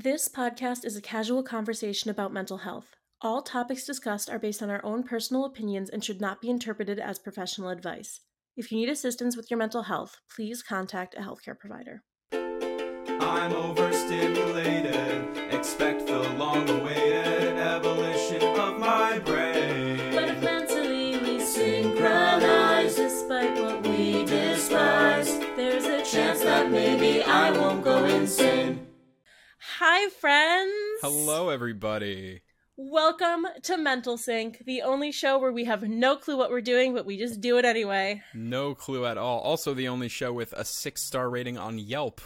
This podcast is a casual conversation about mental health. All topics discussed are based on our own personal opinions and should not be interpreted as professional advice. If you need assistance with your mental health, please contact a healthcare provider. I'm overstimulated. Expect the long awaited abolition of my brain. But if mentally we synchronize, despite what we despise, there's a chance that maybe I won't go insane. Hi, friends. Hello, everybody. Welcome to Mental Sync, the only show where we have no clue what we're doing, but we just do it anyway. No clue at all. Also, the only show with a six star rating on Yelp.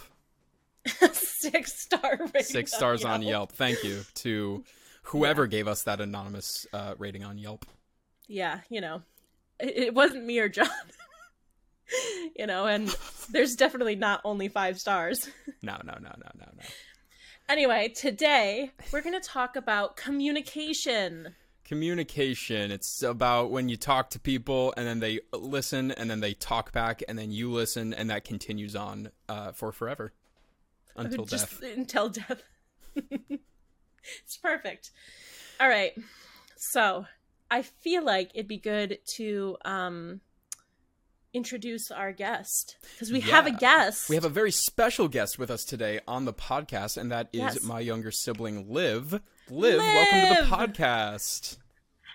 Six star rating. Six stars on Yelp. Thank you to whoever gave us that anonymous uh, rating on Yelp. Yeah, you know, it, it wasn't me or John. you know, and there's definitely not only five stars. No, no, no, no, no, no. Anyway, today we're going to talk about communication. Communication. It's about when you talk to people and then they listen and then they talk back and then you listen and that continues on uh, for forever until Just death. Until death. it's perfect. All right. So, I feel like it'd be good to um introduce our guest because we have a guest. We have a very special guest with us today on the podcast, and that is Yes. my younger sibling, Liv. Liv, welcome to the podcast.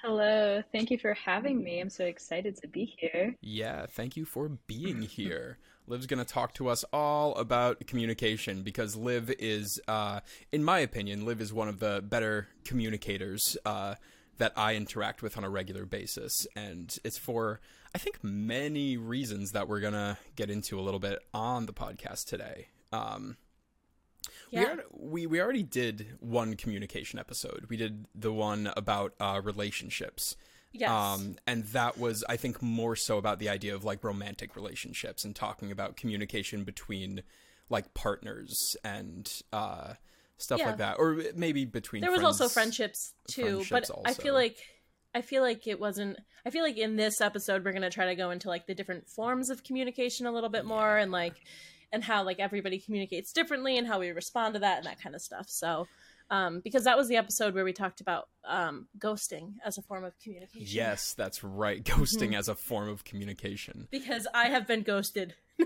Hello, thank you for having me. I'm so excited to be here. Yeah, thank you for being here. Liv's going to talk to us all about communication because Liv is, uh, in my opinion, Liv is one of the better communicators uh, that I interact with on a regular basis. And it's for, I think, many reasons that we're going to get into a little bit on the podcast today. Um, we, Yeah. already, we we already did one communication episode. We did the one about uh, relationships. Yes. Um, and that was, I think, more so about the idea of like romantic relationships and talking about communication between like partners and uh, stuff Yeah. like that, or maybe between. there was also friendships too but friendships i feel like i feel like it wasn't i feel like in this episode we're going to try to go into like the different forms of communication a little bit more and like and how like everybody communicates differently and how we respond to that and that kind of stuff so um because that was the episode where we talked about um ghosting as a form of communication Yes, that's right. Ghosting Mm-hmm. as a form of communication. because i have been ghosted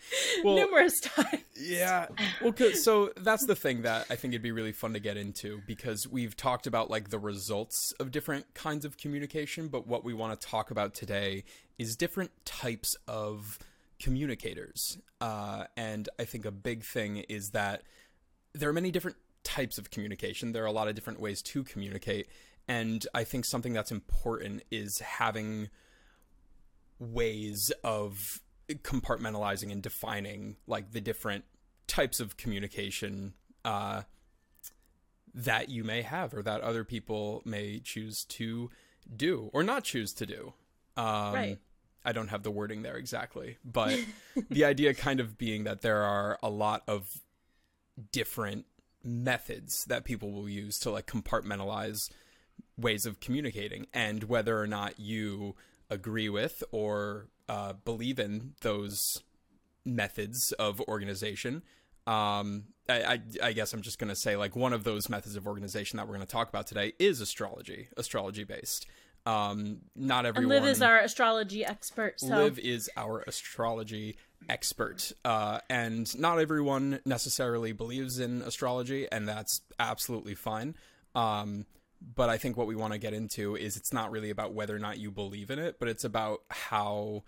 Well, numerous times Yeah. Well, 'cause- so that's the thing that I think it'd be really fun to get into because we've talked about like the results of different kinds of communication, but what we want to talk about today is different types of communicators. Uh, and I think a big thing is that there are many different types of communication. There are a lot of different ways to communicate. And I think something that's important is having ways of compartmentalizing and defining like the different types of communication uh, that you may have or that other people may choose to do or not choose to do. Um, Right. I don't have the wording there exactly, but the idea kind of being that there are a lot of different methods that people will use to like compartmentalize ways of communicating and whether or not you agree with or uh, believe in those methods of organization um, I, I, I guess i'm just going to say like one of those methods of organization that we're going to talk about today is astrology astrology based um, not and everyone liv is our astrology expert so Liv is our astrology expert, uh, and not everyone necessarily believes in astrology, and that's absolutely fine. Um, but I think what we want to get into is it's not really about whether or not you believe in it, but it's about how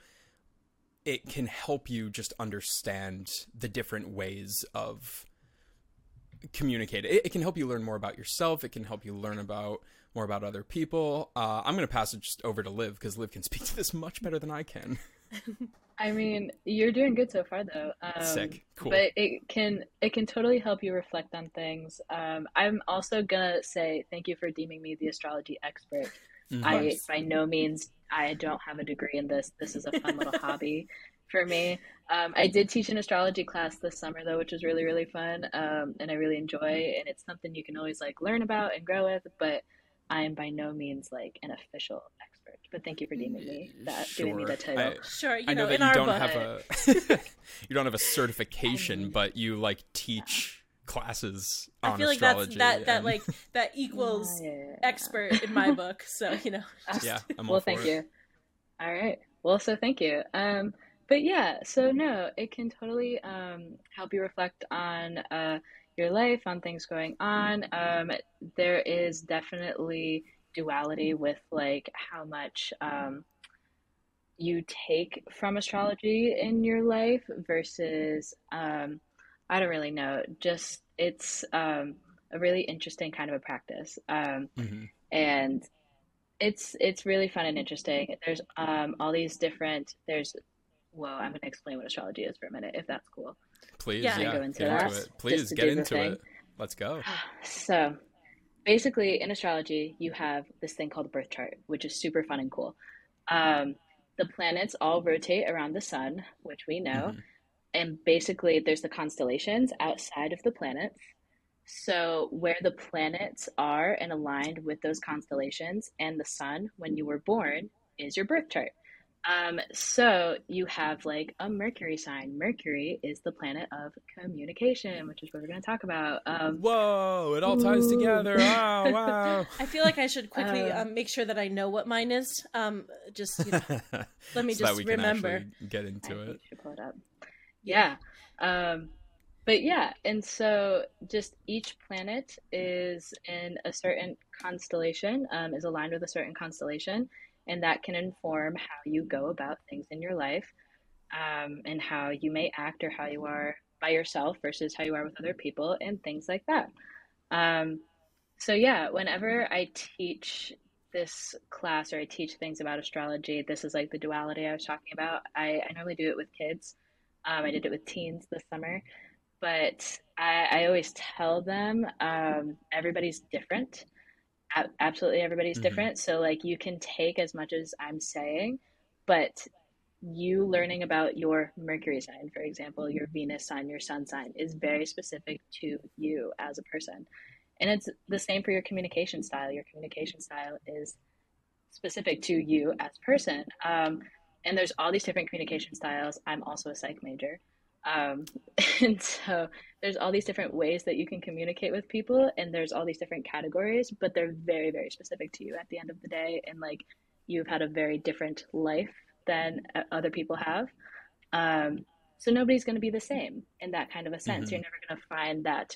it can help you just understand the different ways of communicate. It, it can help you learn more about yourself. It can help you learn about more about other people. Uh, I'm going to pass it just over to Liv because Liv can speak to this much better than I can. I mean, you're doing good so far, though. Um, Sick. Cool. But it can it can totally help you reflect on things. Um, I'm also gonna say thank you for deeming me the astrology expert. Mhm. I by no means I don't have a degree in this. This is a fun little hobby for me. Um, I did teach an astrology class this summer though, which was really really fun, um, and I really enjoy. And it's something you can always like learn about and grow with. But I am by no means like an official expert. But thank you for deeming me that, giving me Sure. that title. I- Sure, you I know, know, that in you our don't book. have a you don't have a certification, but you like teach classes I on feel like astrology. that's that that like that equals Yeah. expert in my book. So you know, yeah, I'm all well, for thank it. you. All right. Well, so thank you. Um, but yeah, so no, it can totally um, help you reflect on uh, your life, on things going on. Um, there is definitely duality with like how much um, you take from astrology in your life versus um, I don't really know. Just it's um, a really interesting kind of a practice. Um, Mhm. and it's it's really fun and interesting. There's um all these different there's well, I'm gonna explain what astrology is for a minute if that's cool. Please, Yeah. yeah, Go into get that, into it. Please get into thing. it. Let's go. So basically in astrology you have this thing called the birth chart, which is super fun and cool. Um the planets all rotate around the sun, which we know, Mhm. and basically there's the constellations outside of the planets. So where the planets are and aligned with those constellations and the sun when you were born is your birth chart. Um, so you have like a Mercury sign. Mercury is the planet of communication, which is what we're going to talk about. Um, Whoa! It all ties together. Wow! Wow! I feel like I should quickly Uh, um, make sure that I know what mine is. Um, just you know, let me so that just we remember. actually get into think it. should pull it up. Yeah. Um, but yeah, and so just each planet is in a certain constellation, um, is aligned with a certain constellation, and that can inform how you go about things in your life, um, and how you may act or how you are by yourself versus how you are with other people, and things like that. Um, so yeah, whenever I teach this class or I teach things about astrology, this is like the duality I was talking about. I, I normally do it with kids. Um, I did it with teens this summer, but I, I always tell them um, everybody's different. Absolutely, everybody's Mhm. different. So, like, you can take as much as I'm saying, but you learning about your Mercury sign, for example, your Venus sign, your Sun sign, is very specific to you as a person. And it's the same for your communication style. Your communication style is specific to you as person. Um, and there's all these different communication styles. I'm also a psych major. Um, and so there's all these different ways that you can communicate with people, and there's all these different categories, but they're very, very specific to you at the end of the day. And like you've had a very different life than other people have. Um, so nobody's going to be the same in that kind of a sense. Mhm. You're never going to find that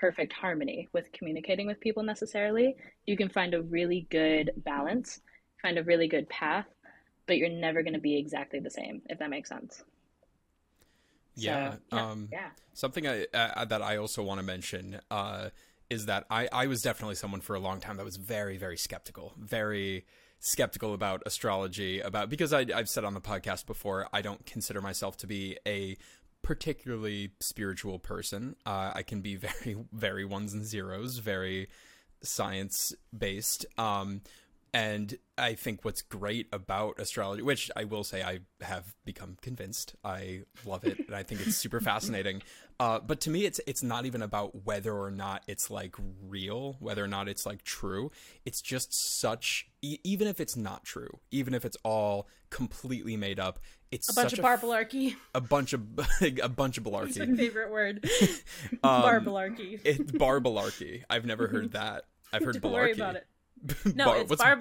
perfect harmony with communicating with people necessarily. You can find a really good balance, find a really good path, but you're never going to be exactly the same, if that makes sense. Yeah. So, yeah, um, yeah. Something I, uh, that I also want to mention uh, is that I, I was definitely someone for a long time that was very, very skeptical, very skeptical about astrology, about because I, I've said on the podcast before, I don't consider myself to be a particularly spiritual person. Uh, I can be very, very ones and zeros, very science based. Um, and I think what's great about astrology, which I will say I have become convinced, I love it, and I think it's super fascinating. Uh, but to me, it's it's not even about whether or not it's like real, whether or not it's like true. It's just such, e- even if it's not true, even if it's all completely made up, it's A bunch of a, barbalarchy. a bunch of a bunch of It's my favorite word. Um. It's barbalarchy. I've never heard that. I've heard Don't. Worry about it. No, Bar- it's what's bar-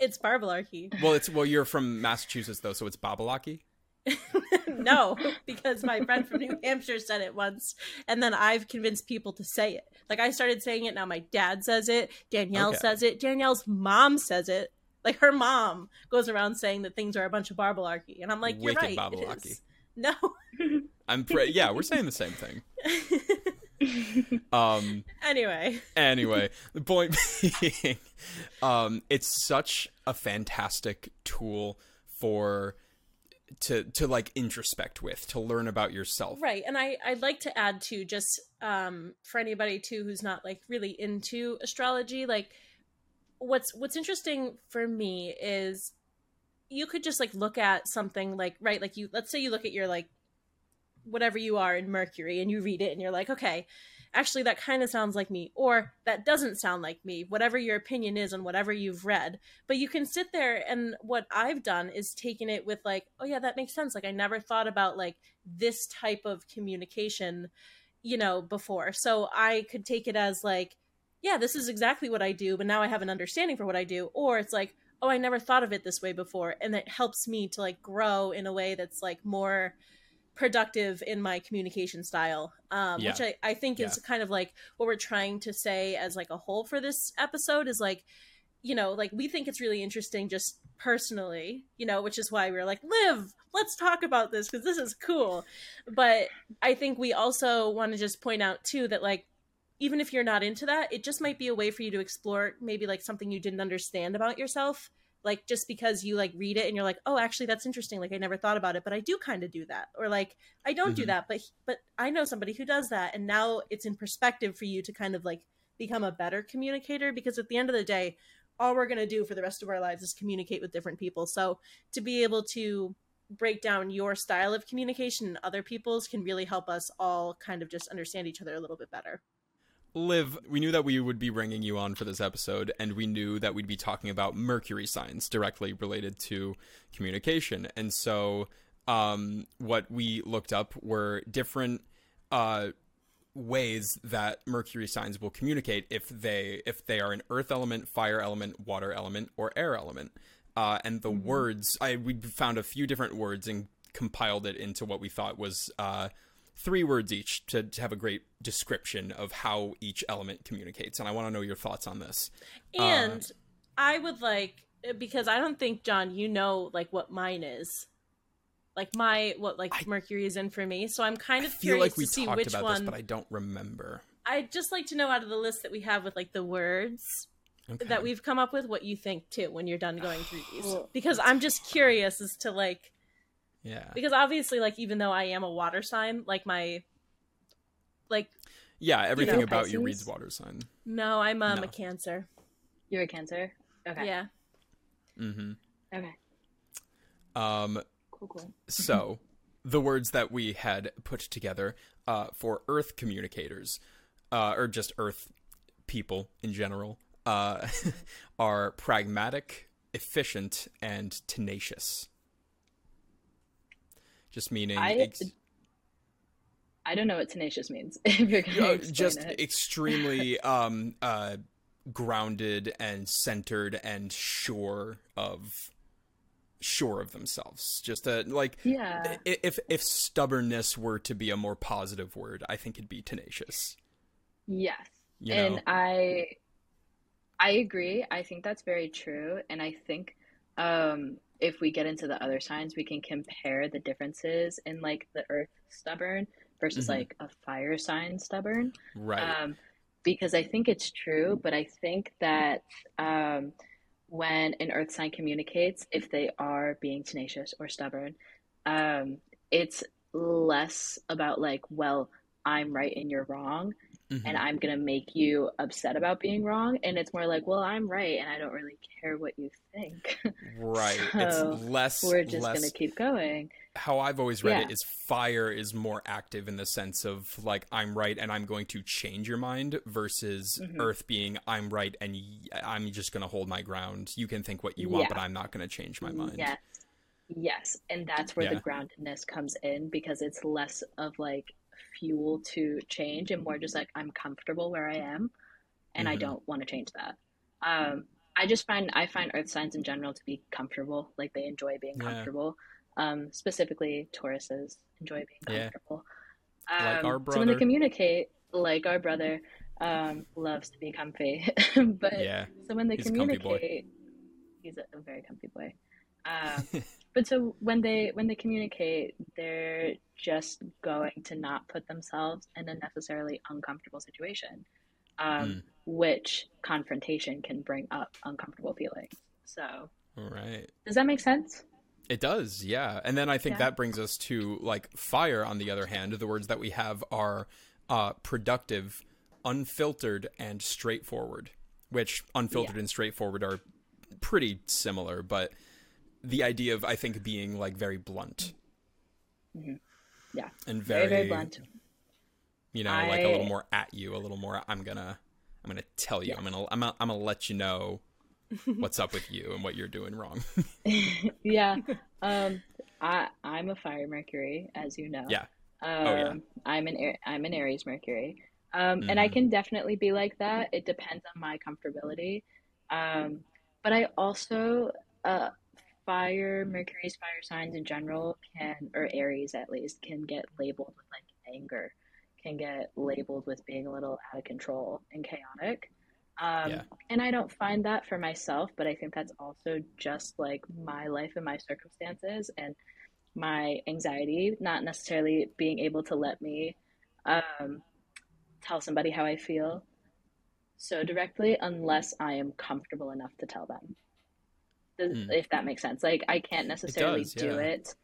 It's barbalarchy. Well, it's well, you're from Massachusetts though, so it's babalaki. no, because my friend from New Hampshire said it once, and then I've convinced people to say it. Like I started saying it. Now my dad says it. Danielle Okay. says it. Danielle's mom says it. Like her mom goes around saying that things are a bunch of barbalarchy, and I'm like, you're Wicked right. barbalarchy. No. I'm pre- yeah, we're saying the same thing. Um. anyway, Anyway, the point being, um, it's such a fantastic tool for to to like introspect with, to learn about yourself. right. And I I'd like to add to just um for anybody too who's not like really into astrology, like what's what's interesting for me is you could just like look at something like right like you let's say you look at your like whatever you are in mercury and you read it and you're like okay actually that kind of sounds like me or that doesn't sound like me whatever your opinion is on whatever you've read but you can sit there and what i've done is taken it with like oh yeah that makes sense like i never thought about like this type of communication you know, before. So I could take it as like, yeah, this is exactly what I do, but now I have an understanding for what I do. Or it's like, oh, I never thought of it this way before. And it helps me to like grow in a way that's like more productive in my communication style um, Yeah. which I, I think is kind of like what we're trying to say as like a whole for this episode is like you know like we think it's really interesting just personally you know which is why we are like live let's talk about this because this is cool but i think we also want to just point out too that like even if you're not into that it just might be a way for you to explore maybe like something you didn't understand about yourself like just because you like read it and you're like oh actually that's interesting like i never thought about it but i do kind of do that or like i don't do Mhm. that but but i know somebody who does that and now it's in perspective for you to kind of like become a better communicator because at the end of the day all we're going to do for the rest of our lives is communicate with different people so to be able to break down your style of communication and other people's can really help us all kind of just understand each other a little bit better Liv, we knew that we would be bringing you on for this episode, and we knew that we'd be talking about Mercury signs directly related to communication. And so, um, what we looked up were different uh, ways that Mercury signs will communicate if they if they are an Earth element, fire element, water element, or air element. Uh, and the words, I we found a few different words and compiled it into what we thought was uh, three words each to, to have a great description of how each element communicates. And I want to know your thoughts on this. Uh, and i would like because i don't think john you know like what mine is like my what like I- mercury is in for me so i'm kind I of feel curious like to see talked which about one this, but I don't remember. i'd just like to know out of the list that we have with like the words Okay. that we've come up with what you think too when you're done going through these because i'm just curious as to like yeah. because obviously like even though i am a water sign like my like Yeah, everything know, about you Pisces? reads water sign. no i'm um, No. a cancer You're a Cancer. Okay. yeah Mm-hmm. Okay. Um, Cool. Cool. so the words that we had put together uh, for earth communicators uh, or just earth people in general uh, are pragmatic efficient and tenacious just meaning I- ex- I don't know what tenacious means. If you're gonna uh, just it. extremely um, uh, grounded and centered and sure of sure of themselves just a like yeah. If if stubbornness were to be a more positive word, I think it'd be tenacious. Yes. You and know, I I agree. I think that's very true. And I think um if we get into the other signs, we can compare the differences in like the earth stubborn versus Mhm. like a fire sign stubborn. right? Um, because I think it's true, but I think that um, when an earth sign communicates, if they are being tenacious or stubborn, um, it's less about like, well, I'm right and you're wrong, Mhm. and I'm gonna make you upset about being wrong. And it's more like, well, I'm right, and I don't really care what you think. right. so it's less. We're just less. gonna keep going. How I've always read it Yeah. is fire is more active in the sense of like I'm right and I'm going to change your mind versus Mhm. Earth being I'm right and I'm just going to hold my ground. You can think what you want, Yeah. but I'm not going to change my mind. Yes. Yes. And that's where Yeah. the groundedness comes in because it's less of like fuel to change and more just like I'm comfortable where I am and I Mhm. don't want to change that. Um, I just find I find earth signs in general to be comfortable, like they enjoy being Yeah. comfortable. Um, specifically Tauruses enjoy being Yeah. comfortable. Like Um, So when they communicate, like our brother, um, loves to be comfy. but Yeah. so when they He's communicate, he's a, a very comfy boy. Um, but so when they when they communicate, they're just going to not put themselves in a necessarily uncomfortable situation, um, Mm. which confrontation can bring up uncomfortable feelings. So right, does that make sense? It does, yeah. And then I think Yeah. that brings us to like fire on the other hand. The words that we have are uh, productive, unfiltered, and straightforward, which unfiltered and straightforward are pretty similar, but the idea of I think being like very blunt. Mhm. Yeah. And Very very, very blunt. You know, like a little more at you, a little more I'm gonna I'm gonna tell you. Yeah. I'm gonna I'm gonna, I'm gonna let you know what's up with you and what you're doing wrong. yeah. Um, I I'm a fire Mercury, as you know. Yeah. Um, Oh, yeah. I'm an I'm an Aries Mercury, um, and I Mhm. can definitely be like that. It depends on my comfortability, um, but I also uh, fire Mercury's fire signs in general can or Aries at least can get labeled with like anger, can get labeled with being a little out of control and chaotic. Um, Yeah. and I don't find that for myself, but I think that's also just like my life and my circumstances and my anxiety, not necessarily being able to let me um, tell somebody how I feel so directly unless I am comfortable enough to tell them. Does, Hmm. If that makes sense. Like, I can't necessarily does, do yeah. it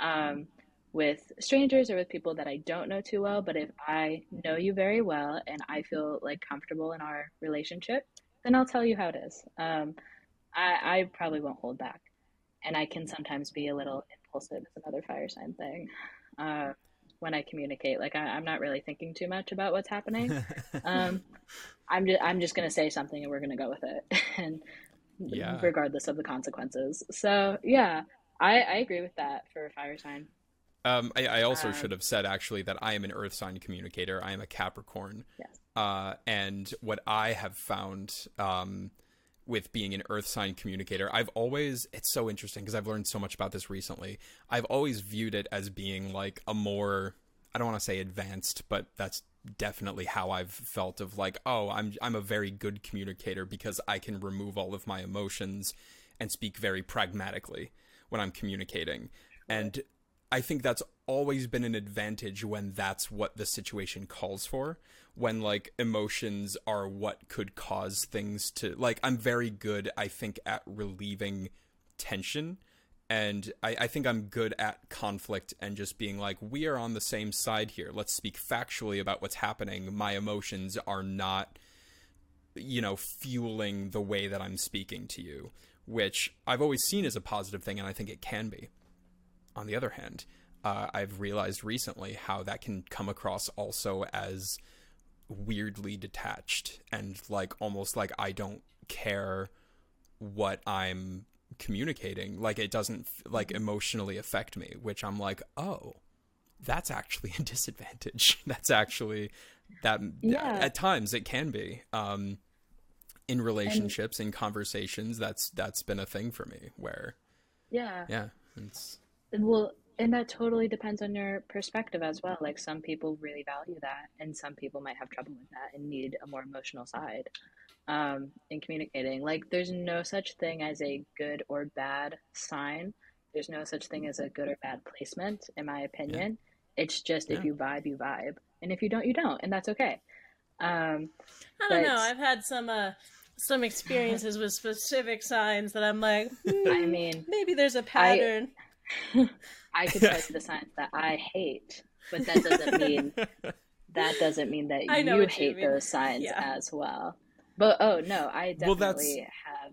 um, with strangers or with people that I don't know too well, but if I know you very well and I feel like comfortable in our relationship, then I'll tell you how it is. Um, I, I probably won't hold back. And I can sometimes be a little impulsive, it's another fire sign thing. Uh, when I communicate, like I, I'm not really thinking too much about what's happening. Um, I'm just I'm just gonna say something and we're gonna go with it, and Yeah. regardless of the consequences. So yeah, I I agree with that for fire sign. Um, I, I also Um, should have said actually that I am an Earth sign communicator. I am a Capricorn. Yes. Uh, and what I have found um, with being an Earth sign communicator, I've always, it's so interesting because I've learned so much about this recently. I've always viewed it as being like a more, I don't want to say advanced, but that's definitely how I've felt of like, oh, I'm, I'm a very good communicator because I can remove all of my emotions and speak very pragmatically when I'm communicating. And I think that's always been an advantage when that's what the situation calls for. When like emotions are what could cause things to like I'm very good, I think, at relieving tension. And I, I think I'm good at conflict and just being like, we are on the same side here. Let's speak factually about what's happening. My emotions are not, you know, fueling the way that I'm speaking to you, which I've always seen as a positive thing, and I think it can be on the other hand, uh, I've realized recently how that can come across also as weirdly detached and like almost like I don't care what I'm communicating. Like it doesn't like emotionally affect me, which I'm like, oh, that's actually a disadvantage. That's actually that Yeah. at times it can be. Um, in relationships, in conversations, that's that's been a thing for me where Yeah. yeah, it's Well, and that totally depends on your perspective as well. Like some people really value that, and some people might have trouble with that and need a more emotional side um, in communicating. Like there's no such thing as a good or bad sign. There's no such thing as a good or bad placement, in my opinion. It's just if you vibe, you vibe, and if you don't, you don't, and that's okay. Um, I don't know. I've had some uh some experiences with specific signs that I'm like, hmm, I mean, maybe there's a pattern. I could tell you the signs that I hate, but that doesn't mean that doesn't mean that I know you what you hate those signs Yeah. as well. But oh no, I Well, definitely have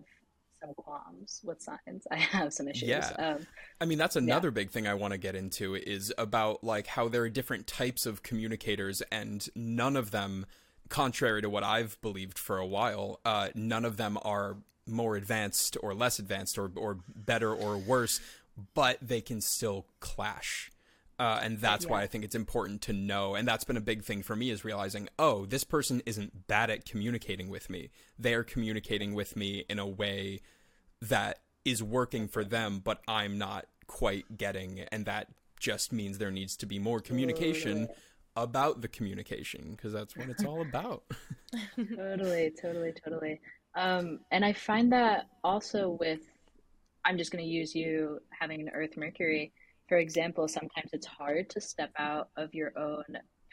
some qualms with signs. I have some issues. Yeah. Um, I mean, that's another big thing I want to get into is about like how there are different types of communicators, and none of them, contrary to what I've believed for a while, uh, none of them are more advanced or less advanced or or better or worse, but they can still clash. Uh, and that's why I think it's important to know. And that's been a big thing for me is realizing, oh, this person isn't bad at communicating with me. They're communicating with me in a way that is working for them, but I'm not quite getting. And that just means there needs to be more communication about the communication because that's what it's all about. totally, totally, totally. Um, and I find that also with, I'm just going to use you having an Earth Mercury, for example, sometimes it's hard to step out of your own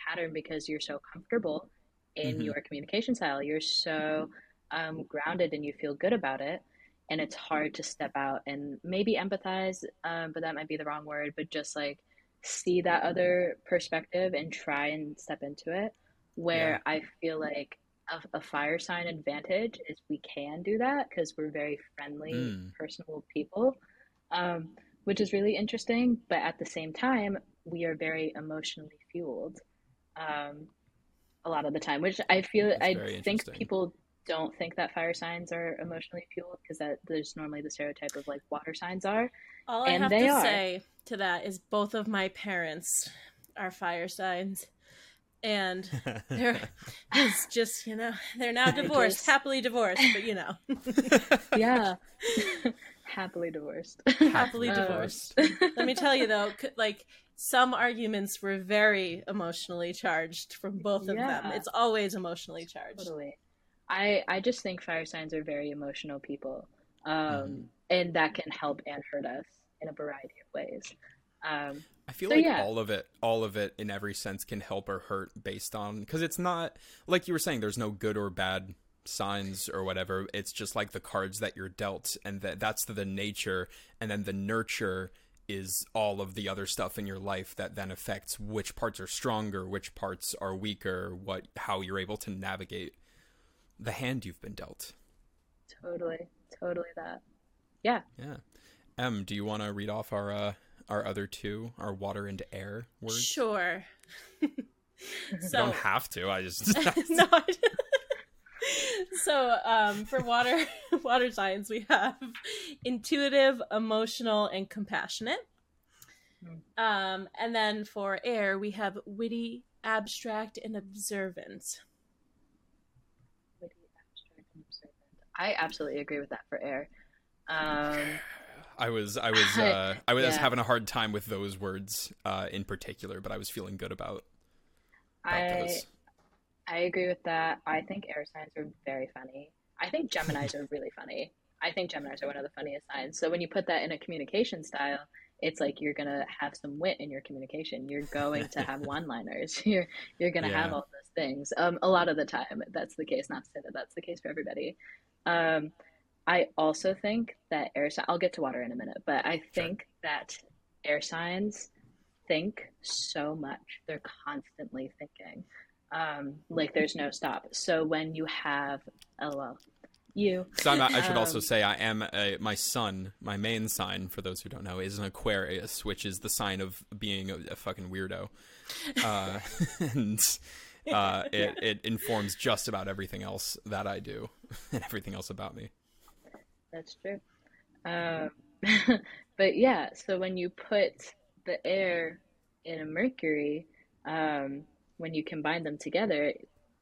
pattern because you're so comfortable in Mhm. your communication style. You're so um, grounded and you feel good about it. And it's hard to step out and maybe empathize, um, but that might be the wrong word, but just like see that other perspective and try and step into it. Where I feel like a, a fire sign advantage is we can do that because we're very friendly, Mm. personable people, um, which is really interesting. But at the same time, we are very emotionally fueled um, a lot of the time, which I feel That's I think people don't think that fire signs are emotionally fueled because that there's normally the stereotype of like water signs are. All I And have they to are. say to that is both of my parents are fire signs. And they're it's just, you know, they're now divorced, happily divorced, but you know, Yeah. Happily divorced. happily divorced. Let me tell you though, like some arguments were very emotionally charged from both of them. It's always emotionally charged. Totally. I I just think fire signs are very emotional people. Um, Mhm. and that can help and hurt us in a variety of ways. Um, I feel So, like yeah. all of it, all of it in every sense can help or hurt based on because it's not like you were saying. There's no good or bad signs or whatever. It's just like the cards that you're dealt, and that that's the, the nature, and then the nurture is all of the other stuff in your life that then affects which parts are stronger, which parts are weaker, what how you're able to navigate the hand you've been dealt. totally, totally that. Yeah. Yeah. Em, do you want to read off our uh, our other two, our water and air words? Sure. You don't have to. I just no. I so um, for water water signs, we have intuitive, emotional, and compassionate. Um, and then for air, we have witty, abstract, and observant. Witty, abstract, and observant. I absolutely agree with that for air. Um, I was I was I- uh, I was yeah. having a hard time with those words uh, in particular, but I was feeling good about, about I those. I agree with that. I think air signs are very funny. I think Geminis are really funny. I think Geminis are one of the funniest signs. So when you put that in a communication style, it's like you're gonna have some wit in your communication. You're going to have one-liners. You're you're gonna have all those things. Um, a lot of the time, that's the case. Not to say that that's the case for everybody. Um, I also think that air sign. I'll get to water in a minute, but I think that air signs think so much. They're constantly thinking. Um, like there's no stop. So when you have, oh well, you. So I'm, I should also Um, say I am a, my sun, my main sign for those who don't know is an Aquarius, which is the sign of being a, a fucking weirdo, uh, and uh, it it informs just about everything else that I do and everything else about me. That's true. Um, but yeah, so when you put the air in a Mercury, um, when you combine them together,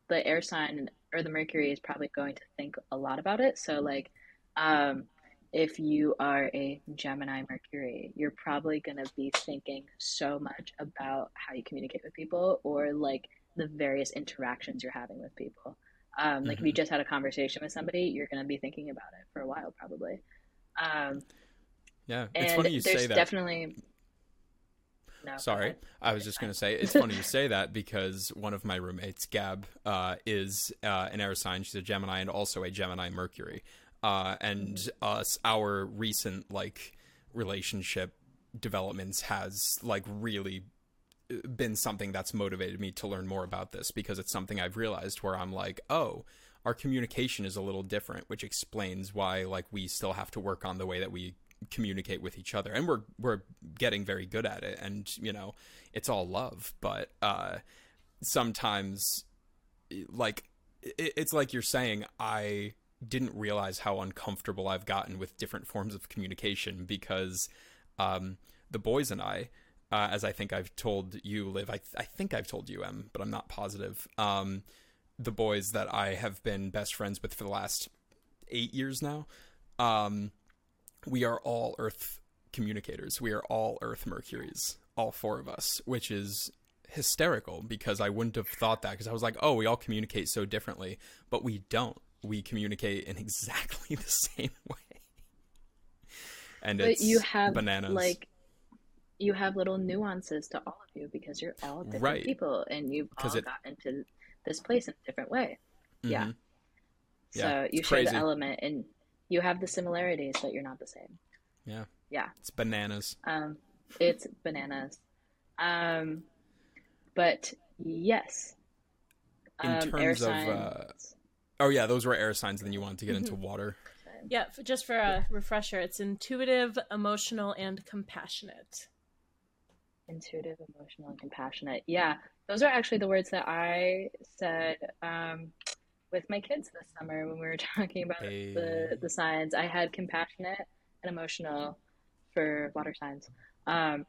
the air sign or the Mercury is probably going to think a lot about it. So, like, um, if you are a Gemini Mercury, you're probably going to be thinking so much about how you communicate with people or like the various interactions you're having with people. Um, like if you just had a conversation with somebody, you're going to be thinking about it for a while, probably. Um, Yeah, and it's funny you say that. definitely. No, Sorry. I was just going to say it's funny you say that because one of my roommates, Gab, uh, is uh, an air sign. She's a Gemini and also a Gemini Mercury. Uh, and us, our recent like relationship developments has like really uh, been something that's motivated me to learn more about this because it's something I've realized where I'm like, oh, our communication is a little different, which explains why like we still have to work on the way that we communicate with each other and we're we're getting very good at it and you know it's all love but uh sometimes like it, it's like you're saying i didn't realize how uncomfortable i've gotten with different forms of communication because um the boys and i uh, as i think i've told you liv I, I think i've told you em but i'm not positive um the boys that i have been best friends with for the last eight years now um we are all Earth communicators. We are all Earth Mercuries, all four of us, which is hysterical because I wouldn't have thought that because I was like, oh, we all communicate so differently, but we don't. We communicate in exactly the same way. And But it's you have bananas. like you have little nuances to all of you because you're all different Right. people and you've all it- got into this place in a different way. Yeah. Mhm. So Yeah, you share the element and you have the similarities, but you're not the same. Yeah. Yeah. It's bananas. Um, it's bananas. Um, but yes. In Um, air terms of, uh. Oh yeah, those were air signs. And then you wanted to get Mm-hmm. into water. Yeah, f- just for a refresher, it's intuitive, emotional, and compassionate. Intuitive, emotional, and compassionate. Yeah, those are actually the words that I said um, with my kids this summer when we were talking about Hey. the the signs. I had compassionate and emotional for water signs. Um,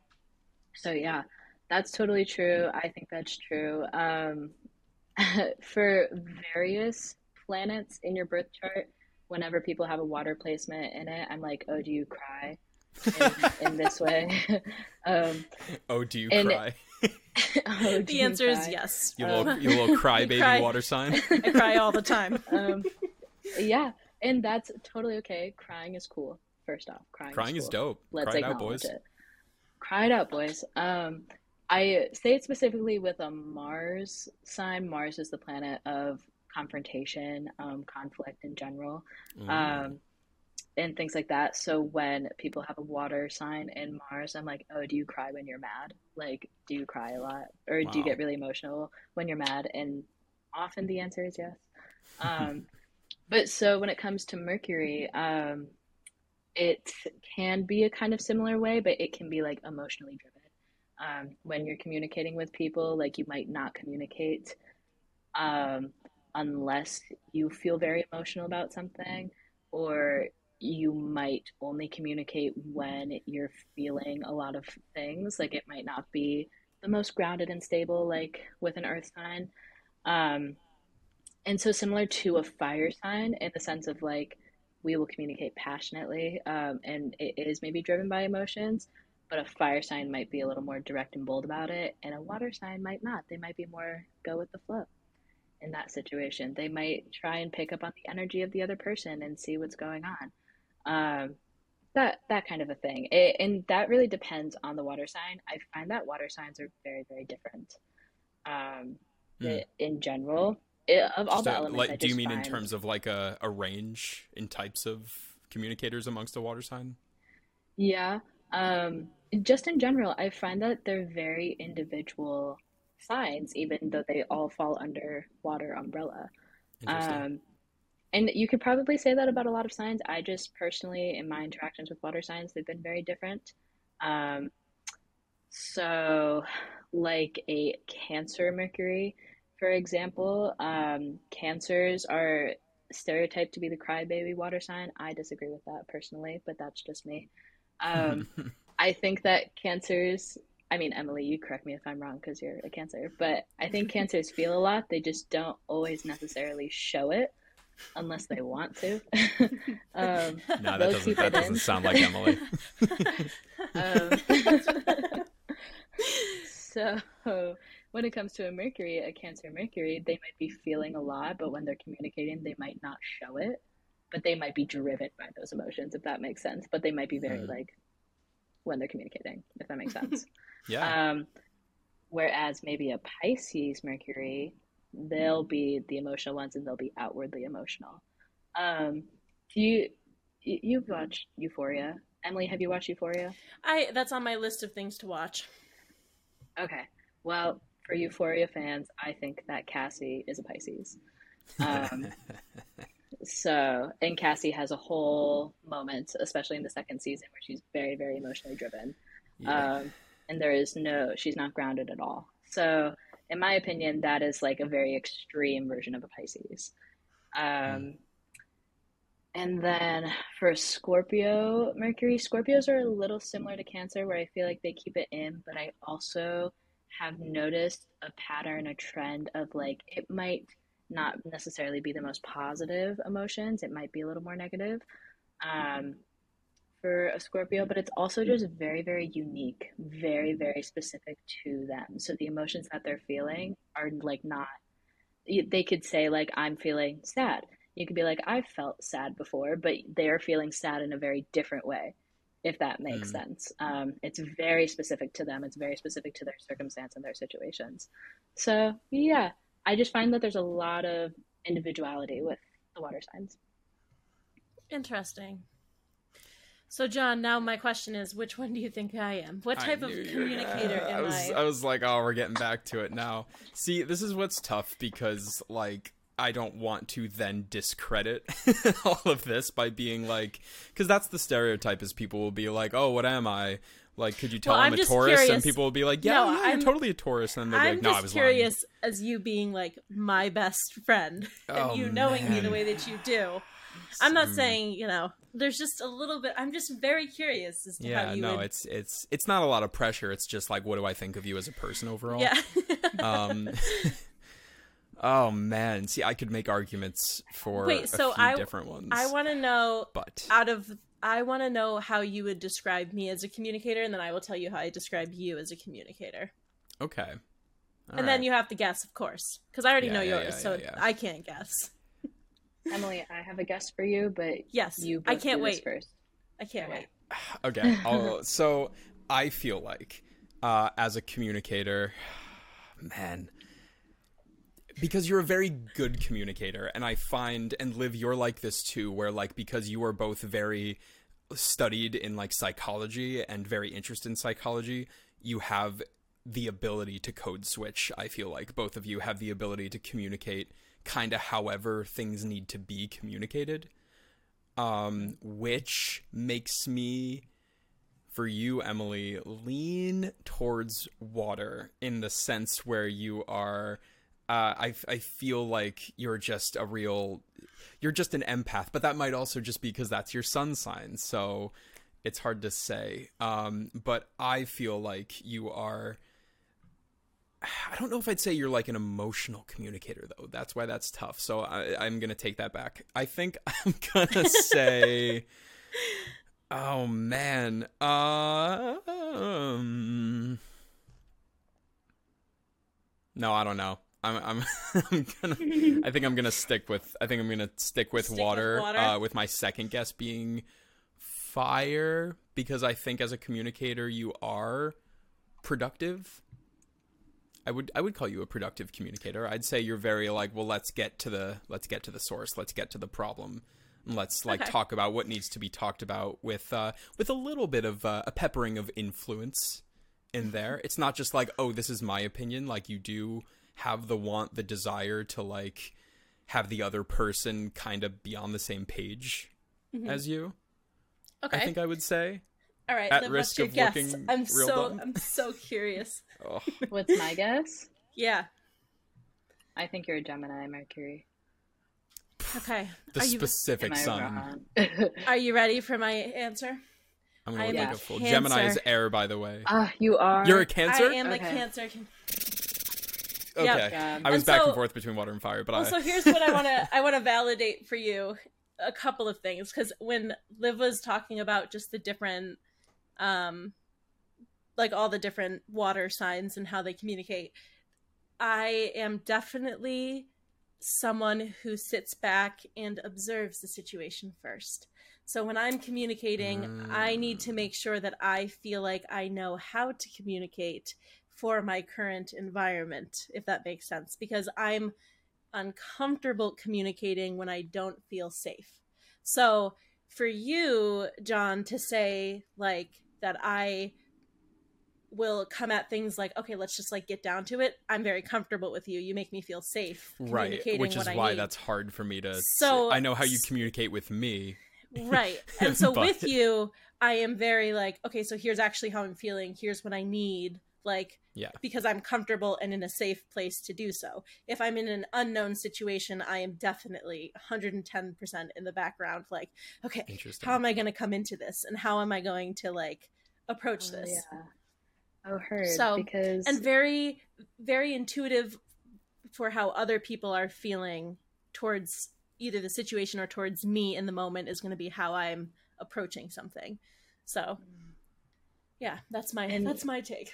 so yeah, That's totally true. I think that's true. Um, for various planets in your birth chart, whenever people have a water placement in it, I'm like, oh, do you cry in, in this way? um, Oh, do you cry? oh, The you answer is yes. You little, you little crybaby cry. water sign. I cry all the time. Um, yeah, and that's totally okay. Crying is cool. First off, crying. Crying is cool. dope. Let's Cry it out, acknowledge boys. it. Cry it out, boys. Um, I say it specifically with a Mars sign. Mars is the planet of confrontation, um, conflict in general, Mm. um, and things like that. So when people have a water sign in Mars, I'm like, oh, do you cry when you're mad? Like, do you cry a lot, or do you get really emotional when you're mad? And often the answer is yes. Um, but so when it comes to Mercury, um, it can be a kind of similar way, but it can be like emotionally driven. Um, when you're communicating with people, like you might not communicate um, unless you feel very emotional about something, or you might only communicate when you're feeling a lot of things. Like it might not be the most grounded and stable, like with an earth sign. Um, and so, similar to a fire sign in the sense of like, we will communicate passionately, um, and it is maybe driven by emotions, but a fire sign might be a little more direct and bold about it, and a water sign might not. They might be more go with the flow in that situation. They might try and pick up on the energy of the other person and see what's going on. Um, that that kind of a thing, it, and that really depends on the water sign. I find that water signs are very very different. Um, i- in general, i of all Just the a- elements, like, do you mean in terms of like a, a range in types of communicators amongst a water sign? Yeah. Um, just in general, I find that they're very individual signs, even though they all fall under water umbrella. Um, and you could probably say that about a lot of signs. I just personally, in my interactions with water signs, they've been very different. Um, so, like a Cancer Mercury, for example, um, Cancers are stereotyped to be the crybaby water sign. I disagree with that personally, but that's just me. Um, I think that Cancers, I mean, Emily, you correct me if I'm wrong because you're a Cancer, but I think Cancers feel a lot. They just don't always necessarily show it unless they want to. um, no, that those doesn't keep that doesn't sound like Emily. Um, so when it comes to a Mercury, a Cancer Mercury, they might be feeling a lot, but when they're communicating, they might not show it. But they might be driven by those emotions, if that makes sense. But they might be very Mm. like when they're communicating, if that makes sense. Yeah. Um, whereas maybe a Pisces Mercury, they'll be the emotional ones and they'll be outwardly emotional. Um, do you you- you've watched Euphoria? Emily, have you watched Euphoria? I that's on my list of things to watch. Okay. Well, for Euphoria fans, I think that Cassie is a Pisces. Um, so, and Cassie has a whole moment, especially in the second season, where she's very, very emotionally driven. yeah. Um, and there is no, she's not grounded at all. So, in my opinion, that is like a very extreme version of a Pisces. Um, and then for Scorpio, Mercury, Scorpios are a little similar to Cancer, where I feel like they keep it in, but I also have noticed a pattern, a trend of like it might not necessarily be the most positive emotions, it might be a little more negative. Um, for a Scorpio, but it's also just very, very unique, very, very specific to them. So the emotions that they're feeling are like not, they could say, like, I'm feeling sad. You could be like, I've felt sad before, but they're feeling sad in a very different way, if that makes Mm. sense. Um, it's very specific to them, it's very specific to their circumstance and their situations. So, yeah, I just find that there's a lot of individuality with the water signs. Interesting. So, John, now my question is, which one do you think I am? What type of knew you were communicator gonna- I am was, I? I was like, oh, we're getting back to it now. See, this is what's tough because, like, I don't want to then discredit all of this by being like, because that's the stereotype is people will be like, oh, what am I? Like, could you tell Well, I'm, I'm a Taurus? And people will be like, yeah, No, yeah, you're I'm- totally a Taurus. And they're I'm like, no, I just was curious as you being like my best friend Oh, and you knowing me the way that you do. I'm not Mm. saying you know. There's just a little bit. I'm just very curious as to Yeah, how you no, would. it's it's it's not a lot of pressure. It's just like, what do I think of you as a person overall? yeah. Um, oh man, see, I could make arguments for Wait, so I- different ones. I want to know but out of. I want to know how you would describe me as a communicator, and then I will tell you how I describe you as a communicator. okay, and then you have to guess, of course, because I already Yeah, know yeah, yours, yeah, so yeah, yeah. I can't guess. Emily, I have a guest for you, but Yes, you I can't do this wait. first. I can't Okay. wait. okay. I'll, so I feel like uh, as a communicator, man, because you're a very good communicator, and I find and Liv you're like this too, where like because you are both very studied in like psychology and very interested in psychology, you have the ability to code switch. I feel like both of you have the ability to communicate kind of however things need to be communicated. Um, which makes me for you, Emily, lean towards water in the sense where you are. Uh, I I feel like you're just a real, you're just an empath, but that might also just be because that's your sun sign. So it's hard to say. Um, but I feel like you are. I don't know if I'd say you're like an emotional communicator though. That's why that's tough. So I, I'm gonna take that back. I think I'm gonna say. Oh man. Um No, I don't know. I'm I'm I'm gonna I think I'm gonna stick with I think I'm gonna stick with Stick with water, water? uh with my second guess being fire because I think as a communicator you are productive. I would I would call you a productive communicator. I'd say you're very like, well, let's get to the let's get to the source. Let's get to the problem. And let's like Okay. talk about what needs to be talked about with uh with a little bit of uh, a peppering of influence in there. It's not just like, oh, this is my opinion. Like you do have the want, the desire to like have the other person kind of be on the same page as you. Okay. I think I would say. All right. at then risk what's your of guess? looking I'm real so dumb. I'm so curious. Oh, What's my guess? Yeah. I think you're a Gemini, Mercury. Okay. the are you specific Am I sun. wrong? are you ready for my answer? I'm gonna I look am like a a fool. Cancer. Gemini is air, by the way. Ah, you are. You're a Cancer. I am a Okay. Cancer. okay. Yep. Yeah. I was And back so- and forth between water and fire, but Well, I. so here's what I want to I want to validate for you a couple of things because when Liv was talking about just the different, um, like all the different water signs and how they communicate, I am definitely someone who sits back and observes the situation first. So when I'm communicating, I need to make sure that I feel like I know how to communicate for my current environment, if that makes sense, because I'm uncomfortable communicating when I don't feel safe. So for you, John, to say like that I will come at things like, okay, let's just like get down to it. I'm very comfortable with you. You make me feel safe. right, which is why that's hard for me to. So- I know how you communicate with me. right and so But- with you i am very like okay so here's actually how i'm feeling here's what i need like Yeah. because i'm comfortable and in a safe place to do so if i'm in an unknown situation i am definitely 110% in the background like okay how am i going to come into this and how am i going to like approach Oh, this yeah. Oh, heard. So, because and very very intuitive for how other people are feeling towards either the situation or towards me in the moment is going to be how i'm approaching something so mm. Yeah that's my And- that's my take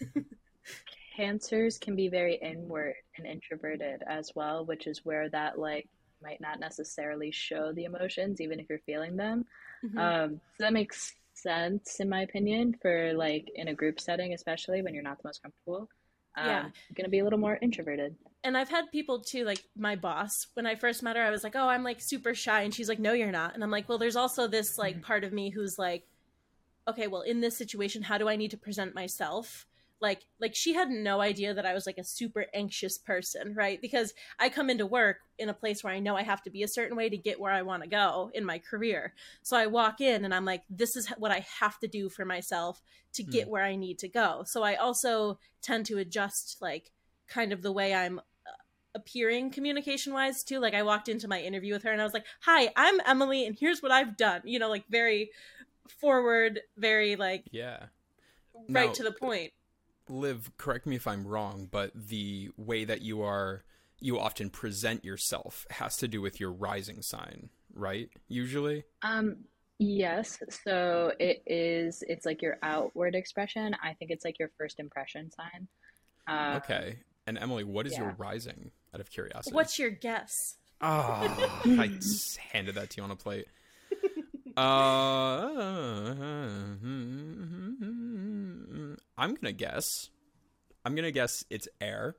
cancers can be very inward and introverted as well, which is where that like might not necessarily show the emotions, even if you're feeling them. Mhm. Um, so that makes sense in my opinion for like in a group setting, especially when you're not the most comfortable. Um, Yeah. you're gonna be a little more introverted. and i've had people too like my boss when i first met her i was like oh i'm like super shy and she's like no you're not and i'm like well there's also this like part of me who's like okay well in this situation how do i need to present myself like like she had no idea that i was like a super anxious person right because i come into work in a place where i know i have to be a certain way to get where i want to go in my career so i walk in and i'm like this is what i have to do for myself to get where i need to go so i also tend to adjust like kind of the way i'm uh, appearing communication wise too. Like I walked into my interview with her and I was like, "Hi, I'm Emily, and here's what I've done." You know, like very forward, very like Yeah. right Now- to the point. Liv, correct me if I'm wrong, but the way that you are you often present yourself has to do with your rising sign, right? Usually? Um, yes. So it is, it's like your outward expression. I think it's like your first impression sign. Um, Okay. And Emily, what is your rising out of curiosity? What's your guess? Ah, I handed that to you on a plate. Uh, I'm gonna guess. I'm gonna guess it's air,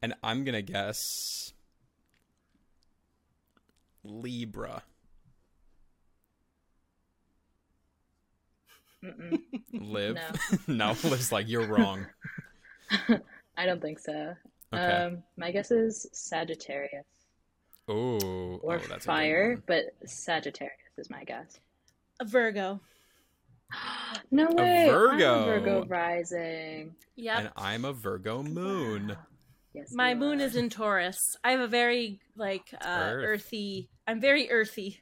and I'm gonna guess Libra. Mm-mm. Liv. No. no, Liv's like you're wrong. I don't think so. Okay. Um, my guess is Sagittarius oh, or oh, fire, but Sagittarius is my guess. A Virgo. No way. I'm a Virgo. Virgo rising. Yep. And I'm a Virgo moon. Yes, My moon are. is in Taurus. I have a very like uh, Earth. earthy. I'm very earthy.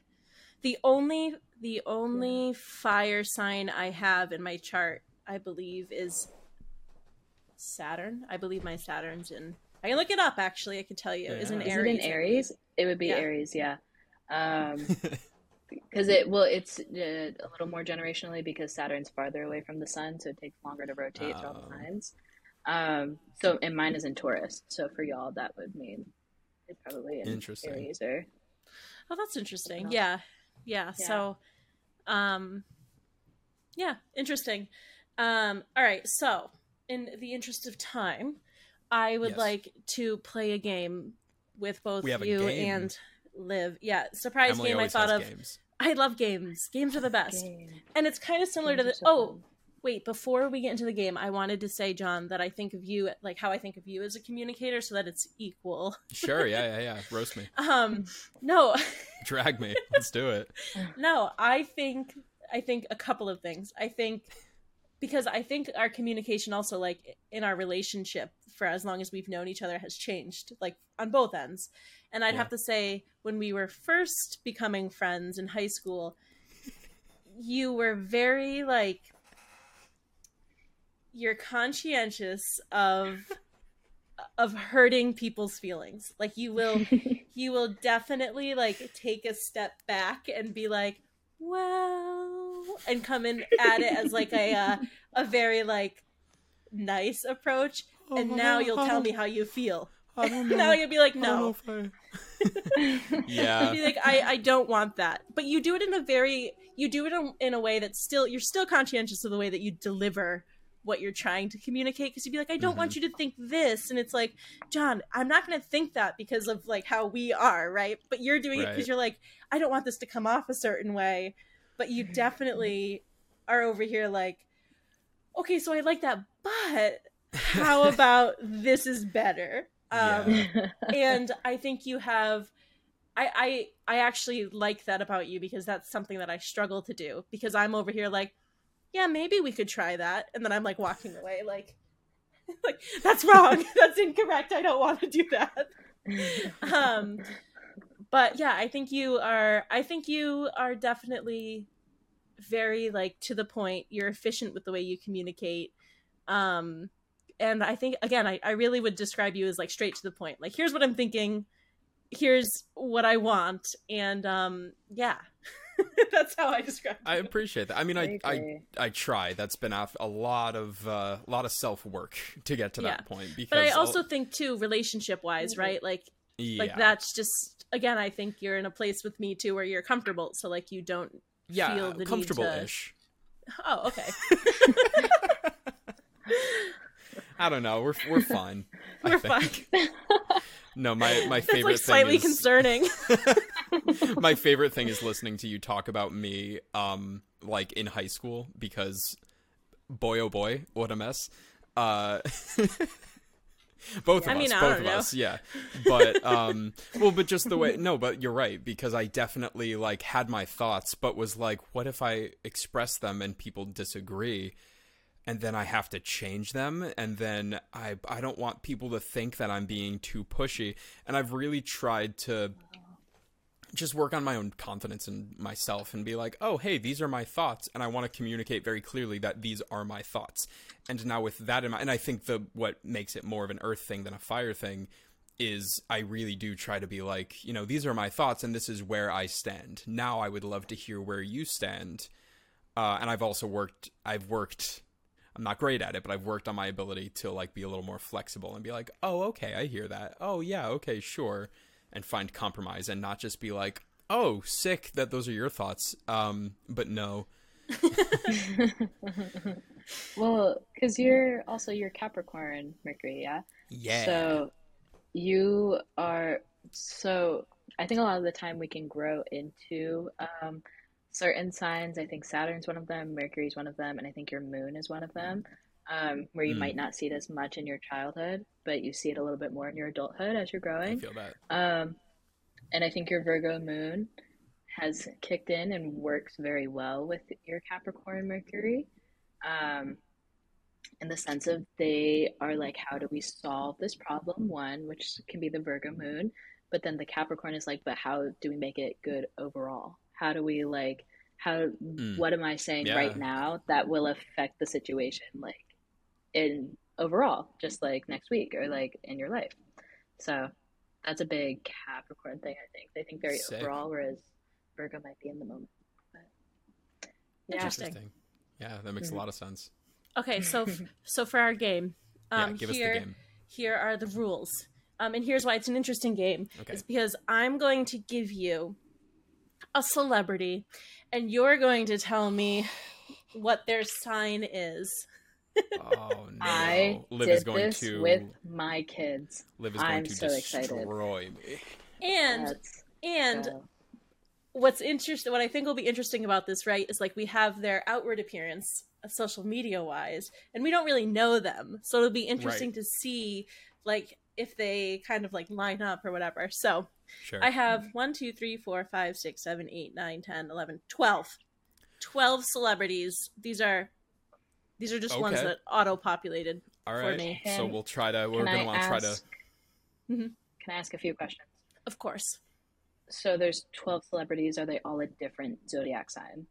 The only the only fire sign I have in my chart, I believe, is Saturn. I believe my Saturn's in. I can look it up. Actually, I can tell you. Is in Yeah. Is it in Aries? It would be Yeah. Aries, yeah. Um, because it well, it's uh, a little more generationally because Saturn's farther away from the sun, so it takes longer to rotate through all Oh. the signs. Um, so and mine is in Taurus, so for y'all that would mean it's probably in Interesting. Aries or Oh, that's interesting. Yeah. yeah. Yeah. So, um, yeah, interesting. Um, all right. So, in the interest of time, I would Yes. like to play a game with both We have a you game. and Liv. Yeah, surprise Emily game. I thought of. games. I love games. Games are the best, game. and it's kind of similar to the. so Oh, fun. wait! Before we get into the game, I wanted to say, John, that I think of you like how I think of you as a communicator, so that it's equal. Sure, yeah, yeah, yeah. Roast me. Um, no. Drag me. Let's do it. No, I think I think a couple of things. I think because I think our communication also like in our relationship for as long as we've known each other has changed like on both ends. And I'd Yeah. have to say when we were first becoming friends in high school, you were very like you're conscientious of of hurting people's feelings. Like you will you will definitely like take a step back and be like, well, and come in at it as like a uh, a very like nice approach. And now you'll tell me how you feel. I don't now you'd be like, I don't know no. if I- yeah. You'll be like, I, I don't want that. But you do it in a very you do it in, in a way that's still you're still conscientious of the way that you deliver what you're trying to communicate because you'd be like, I don't want mm-hmm. you to think this, and it's like, John, I'm not going to think that because of like how we are, right? But you're doing it because you're like, I don't want this to come off a certain way, but you mm-hmm. definitely are over here like, okay, so I like that, but how about this is better? Um, and I think you have I, I I actually like that about you because that's something that I struggle to do because I'm over here like yeah maybe we could try that. And then I'm like walking away like like that's wrong. That's incorrect. I don't want to do that. Um but yeah I think you are I think you are definitely very like to the point. You're efficient with the way you communicate. Um and I think again, I, I really would describe you as like straight to the point. Like, here's what I'm thinking, here's what I want, and um, yeah, that's how I describe. It. I appreciate that. I mean, I, I I. I try. That's been af- a lot of uh, a lot of self work to get to Yeah. that point. Because but I I'll- also think too, relationship wise, right? Like, yeah, like that's just again, I think you're in a place with me too where you're comfortable, so like you don't yeah, feel the need comfortable to- ish. Oh, okay. I don't know. We're we're fine. We're think. No, my my favorite like slightly thing is concerning. my favorite thing is listening to you talk about me um like in high school because boy oh boy what a mess uh both of I us I both of know. us yeah but um well but just the way no but you're right because i definitely like had my thoughts but was like what if i express them and people disagree and then I have to change them and then I I don't want people to think that I'm being too pushy and I've really tried to just work on my own confidence in myself and be like, "Oh, hey, these are my thoughts and I want to communicate very clearly that these are my thoughts." And now with that in mind, and I think the what makes it more of an earth thing than a fire thing is I really do try to be like, you know, these are my thoughts and this is where I stand. Now I would love to hear where you stand. Uh, and I've also worked I've worked I'm not great at it, but I've worked on my ability to like be a little more flexible and be like, "Oh, okay, I hear that. Oh, yeah, okay, sure." And find compromise and not just be like, "Oh, sick that those are your thoughts." Um, but no. Well, because you're also your Capricorn Mercury, yeah? Yeah. So you are so I think a lot of the time we can grow into um, certain signs. I think Saturn's one of them, Mercury's one of them, and I think your moon is one of them. Um, where you Mm. might not see it as much in your childhood, but you see it a little bit more in your adulthood as you're I growing. feel that. Um, and I think your Virgo moon has kicked in and works very well with your Capricorn Mercury. Um, in the sense of they are like, how do we solve this problem? One, which can be the Virgo moon, but then the Capricorn is like, but how do we make it good overall? How do we like, how, Mm. what am I saying Yeah. right now that will affect the situation, like in overall, just like next week or like in your life? So that's a big Capricorn thing, I think. They think very Sick. overall, whereas Virgo might be in the moment. But yeah, Interesting. Interesting. Yeah, that makes a Mhm. lot of sense. Okay, so so for our game, um, yeah, give here us the game. here are the rules. Um, and here's why it's an interesting game. Okay. Is because I'm going to give you a celebrity, and you're going to tell me what their sign is. Oh no. I Liv did is going this to with my kids. Liv is going I'm to so excited. destroy me. And That's and so- what's interesting, what I think will be interesting about this, right, is like we have their outward appearance, uh, social media wise, and we don't really know them, so it'll be interesting Right. to see like if they kind of like line up or whatever. So Sure. I have 1, 2, 3, 4, 5, 6, 7, 8, 9, 10, 11, 12. 12 celebrities. These are these are just ones that auto populated. All for right. me. So we'll try to. We're gonna want to try to. ask? Mhm. Can I ask a few questions? Of course. So there's 12 celebrities. Are they all a different zodiac sign,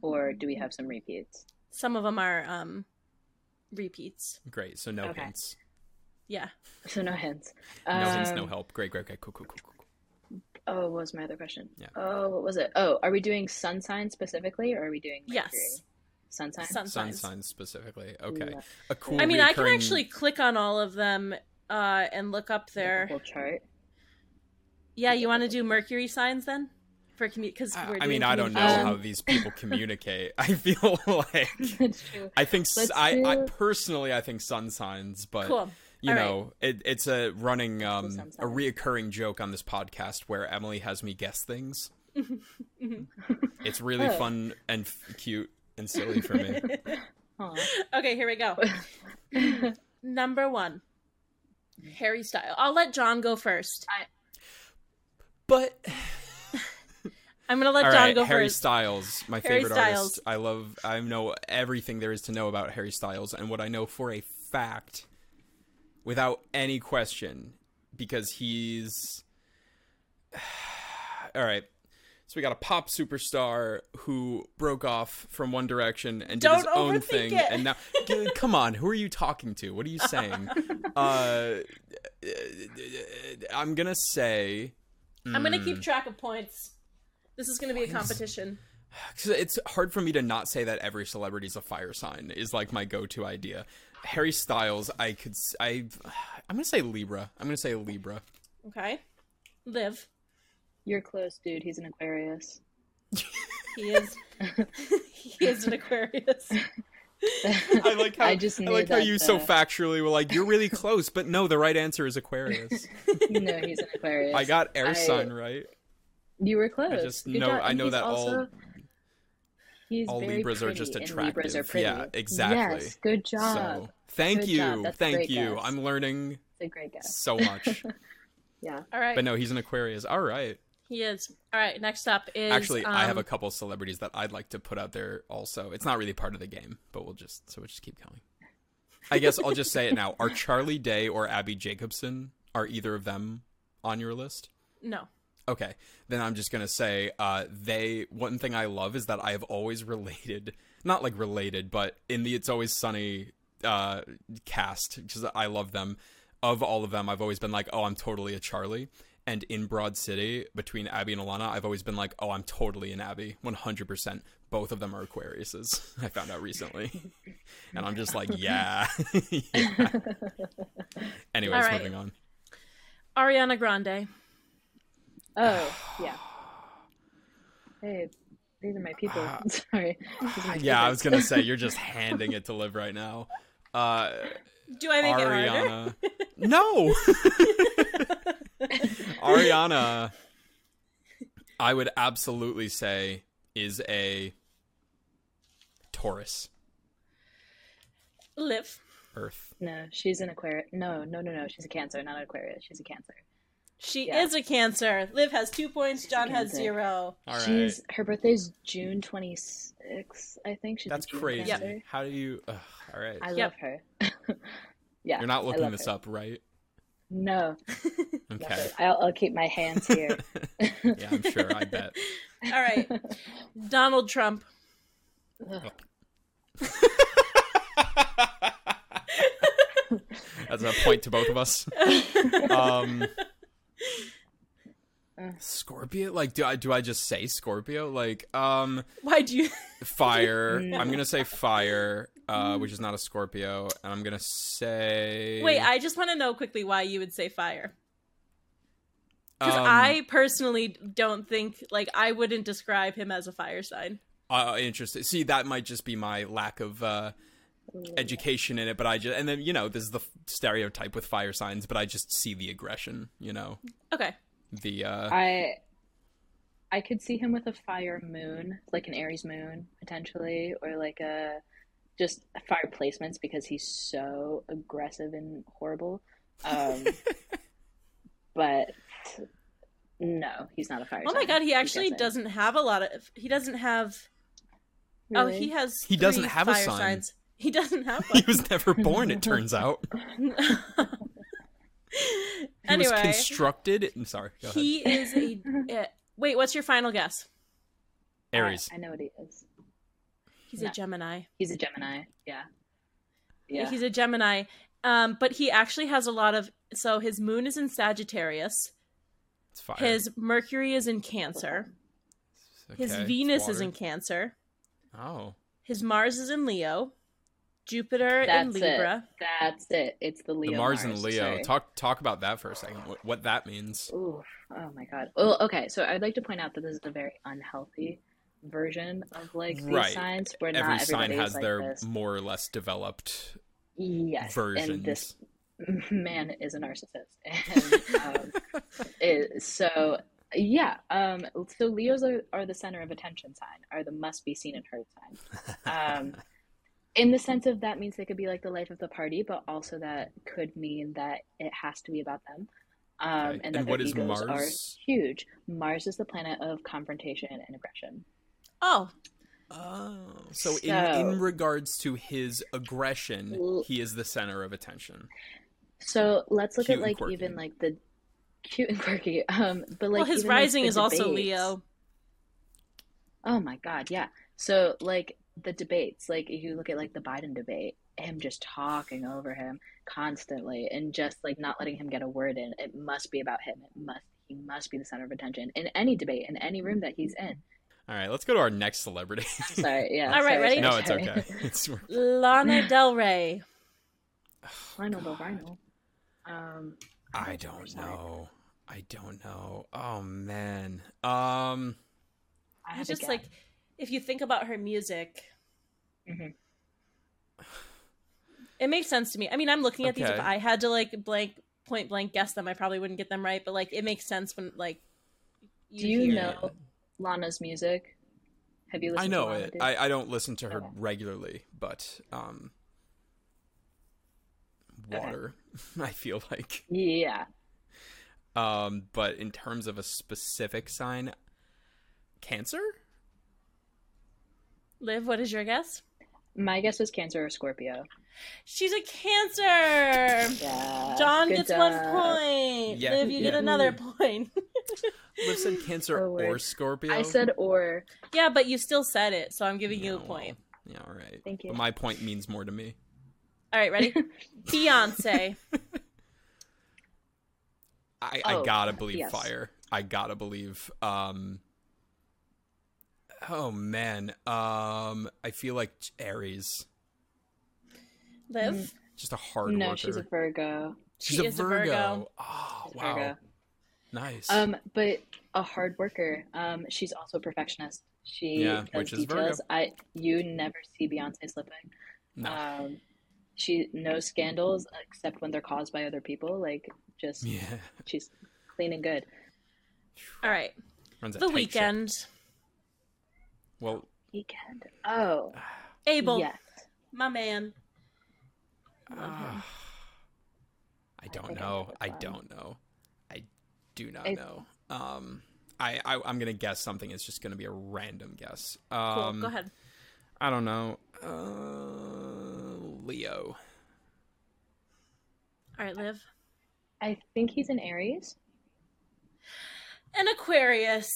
or do we have some repeats? Some of them are um repeats. Great. So no Okay. hints. Yeah. So no hints. No hints. No Um, help. Great. Great. Great. Cool. Cool. Cool. Cool. cool. Oh, what was my other question? Yeah. Oh, what was it? Oh, are we doing sun sign specifically, or are we doing Yes. Mercury? Sun sign. Sun Sun signs. signs specifically. Okay. Love A cool. I mean, I can actually click on all of them uh, and look up The their. whole chart. Yeah, you want to do Mercury signs then for because I, we're I mean, I don't know communication. how these people communicate. I feel like That's true. I think s- Let's I, I personally I think sun signs, but Cool. You All right. know, it, it's a running um a reoccurring joke on this podcast where Emily has me guess things. It's really Oh. fun and f- cute and silly for me. Okay, here we go. Number one, Harry Styles. I'll let John go first. But I'm gonna let all John right, go Harry first. Styles, my Harry favorite Styles. artist. I love. I know everything there is to know about Harry Styles, and what I know for a fact, without any question, because he's. all right. So we got a pop superstar who broke off from One Direction and did Don't his own thing, it. and now, come on, who are you talking to? What are you saying? uh, I'm gonna say. I'm gonna mm, keep track of points. This is gonna be a competition. competition. 'Cause it's hard for me to not say that every celebrity is a fire sign is like my go-to idea. Harry Styles, I could, I I'm gonna say Libra. I'm gonna say Libra. Okay, Liv. You're close, dude. He's an Aquarius. He is. he is an Aquarius. I like how I just I like how that, you so uh, factually were like, you're really close, but no, the right answer is Aquarius. no, he's an Aquarius. I got air I- sign right. You were close. I just Good know- job. I know he's that all- He's all very Libras are just and Libras are attractive. pretty. Yeah, exactly. Yes, good job. So thank Good you, job. That's a thank you. guess. I'm learning It's a great guess. so much. Yeah. All right. but no, he's an Aquarius. All right. He is. All right, next up is Actually, I have um, a couple celebrities that I'd like to put out there also. It's not really part of the game, but we'll just so we'll just keep going. I guess I'll just say it now. Are Charlie Day or Abbi Jacobson are either of them on your list? No. Okay, then I'm just gonna say uh, they. One thing I love is that I have always related, not like related, but in the It's Always Sunny uh, cast because I love them. Of all of them, I've always been like, oh, I'm totally a Charlie. And in Broad City, between Abbi and Ilana, I've always been like, oh, I'm totally an Abbi, 100%. Both of them are Aquariuses. I found out recently, and I'm just like, yeah. yeah. Anyways, All right. moving on. Ariana Grande. Oh, yeah. Hey, these are my people. Ah. Sorry. My Yeah, I was gonna say you're just handing it to Liv right now. Uh, Do I make it harder? Ariana. no. Ariana, I would absolutely say is a Taurus Liv. Earth. No, she's an Aquarius. No, no, no, no. She's a Cancer, not an Aquarius. She's a Cancer. She Yeah. is a Cancer. Liv has two points. John has zero. All right. She's her birthday's June 26th, I think. She's That's June crazy. Cancer. How do you? Ugh, all right. I Yep. love her. yeah. You're not looking this her. up, right? No, Okay. I'll, I'll keep my hands here. yeah, I'm sure. I bet. All right. Donald Trump. That's a point to both of us. Um, Scorpio, like, do I do I just say Scorpio? Like, um, Why do you? fire. I'm gonna say fire, uh, which is not a Scorpio, and I'm gonna say. Wait, I just want to know quickly why you would say fire. Because um, I personally don't think, like, I wouldn't describe him as a fire sign. uh, interested. See, that might just be my lack of uh, education in it, but I just and then you know this is the stereotype with fire signs, but I just see the aggression. You know, Okay. the uh, I I could see him with a fire moon, like an Aries moon potentially, or like a just fire placements because he's so aggressive and horrible. Um, but no, he's not a fire. Oh my god, he actually guessing. doesn't have a lot of. He doesn't have. Oh, he has. He doesn't three have a fire sign. signs. He doesn't have he was never born. It turns out he was constructed. I'm sorry. Go ahead. he is a. uh, wait, what's your final guess? Aries. I, I know what he is. He's No. a Gemini. He's a Gemini. Yeah. Yeah. He's a Gemini. Um, but he actually has a lot of. So his moon is in Sagittarius. It's fire. His Mercury is in Cancer. His Okay, it's Venus is in Cancer. Oh, His Mars is in Leo. Jupiter in That's Libra. it. That's it. It's the Leo. the Mars, and Leo. sorry. Talk talk about that for a second. What, what that means? Ooh, oh my god. Well, okay, so I'd like to point out that this is a very unhealthy version of like these Right. signs where Every not sign has like their this. more or less developed yes, versions. and this man is a narcissist, and um, it, so yeah. Um, so Leos are, are the center of attention sign, are the must be seen and heard sign. Um, in the sense of that means they could be like the life of the party, but also that could mean that it has to be about them. Um, Okay. and And that what their is egos are Mars? huge. Mars is the planet of confrontation and aggression. Oh, Oh, so, in So- in regards to his aggression, L- he is the center of attention. So let's look Cute at like even like the cute and quirky. Um, but like well, his even, like, rising the is also. Leo. Oh my God, yeah. So like the debates, like if you look at like the Biden debate, him just talking over him constantly and just like not letting him get a word in. It must be about him. It must he must be the center of attention in any debate, in any room that he's in. All right, let's go to our next celebrity. Sorry, yeah. All right, sorry, ready? sorry, no, it's okay. It's Lana Del Rey. Rhino, the Rhino. Um, I don't know. I don't know. Oh man. Um. I I just guess. like, if you think about her music, Mhm. it makes sense to me. I mean, I'm looking at these. If I had to like blank point blank guess them, I probably wouldn't get them right. But like, it makes sense when like. Do you know it. Lana's music? Have you listened to the I know Lana, it. I, I don't listen to her Okay. regularly, but um. Okay. Water. I feel like. Yeah. Um, but in terms of a specific sign, Cancer. Liv, what is your guess? My guess was Cancer or Scorpio. She's a Cancer. Yeah. John good gets one point. Yeah, Liv, you get another point. Liv said Cancer Oh, or Scorpio. I said or. yeah, but you still said it, so I'm giving you a point. Yeah, all right. Thank you. But my point means more to me. All right, ready? Beyonce. I, I Oh, gotta believe yes. fire. I gotta believe. Um. Oh man. Um. I feel like Aries. Liv. Just a hard no, worker. she's a Virgo. She She's is a Virgo. Oh She's wow. Virgo. Nice. Um, but a hard worker. Um, she's also a perfectionist. She Yeah, does which is details. I you never see Beyonce slipping. no. Um, she no scandals except when they're caused by other people. Like just yeah. she's clean and good. All right. Runs The Weeknd. ship. Weekend. Well, Weeknd. Oh, Abel. yes. My man. ah, I don't I know. know I don't know. I do not I- know. Um. I, I I'm gonna guess something. It's just gonna be a random guess. Cool. Um, Go ahead. I don't know. Uh, Leo. All right, Liv. I think he's an Aries. An Aquarius.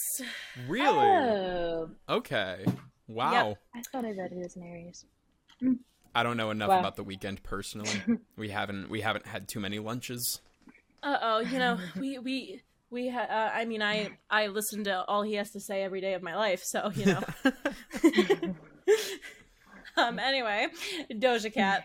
Really? Oh, Okay. Wow. I thought I read he was an Aries. I don't know enough Wow. about the Weeknd personally. we haven't we haven't had too many lunches. Uh oh. You know, we we we. Ha- uh, I mean, I I listen to all he has to say every day of my life. So you know. um. Anyway, Doja Cat.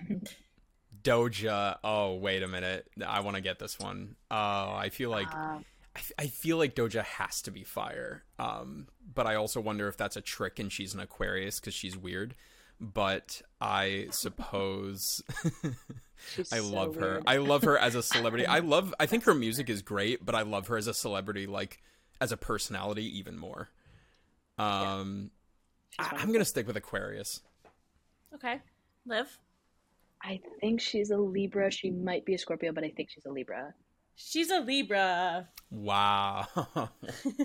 Doja. Oh, wait a minute. I want to get this one. Oh, I feel like Uh, I, f- I feel like Doja has to be fire. Um, but I also wonder if that's a trick and she's an Aquarius because she's weird. But I suppose she's I so love her. I love her as a celebrity. I love. I think her music is great, but I love her as a celebrity, like as a personality, even more. Um, She's I, I'm gonna stick with Aquarius. Okay. Liv. I think she's a Libra. She might be a Scorpio, but I think she's a Libra. She's a Libra. Wow.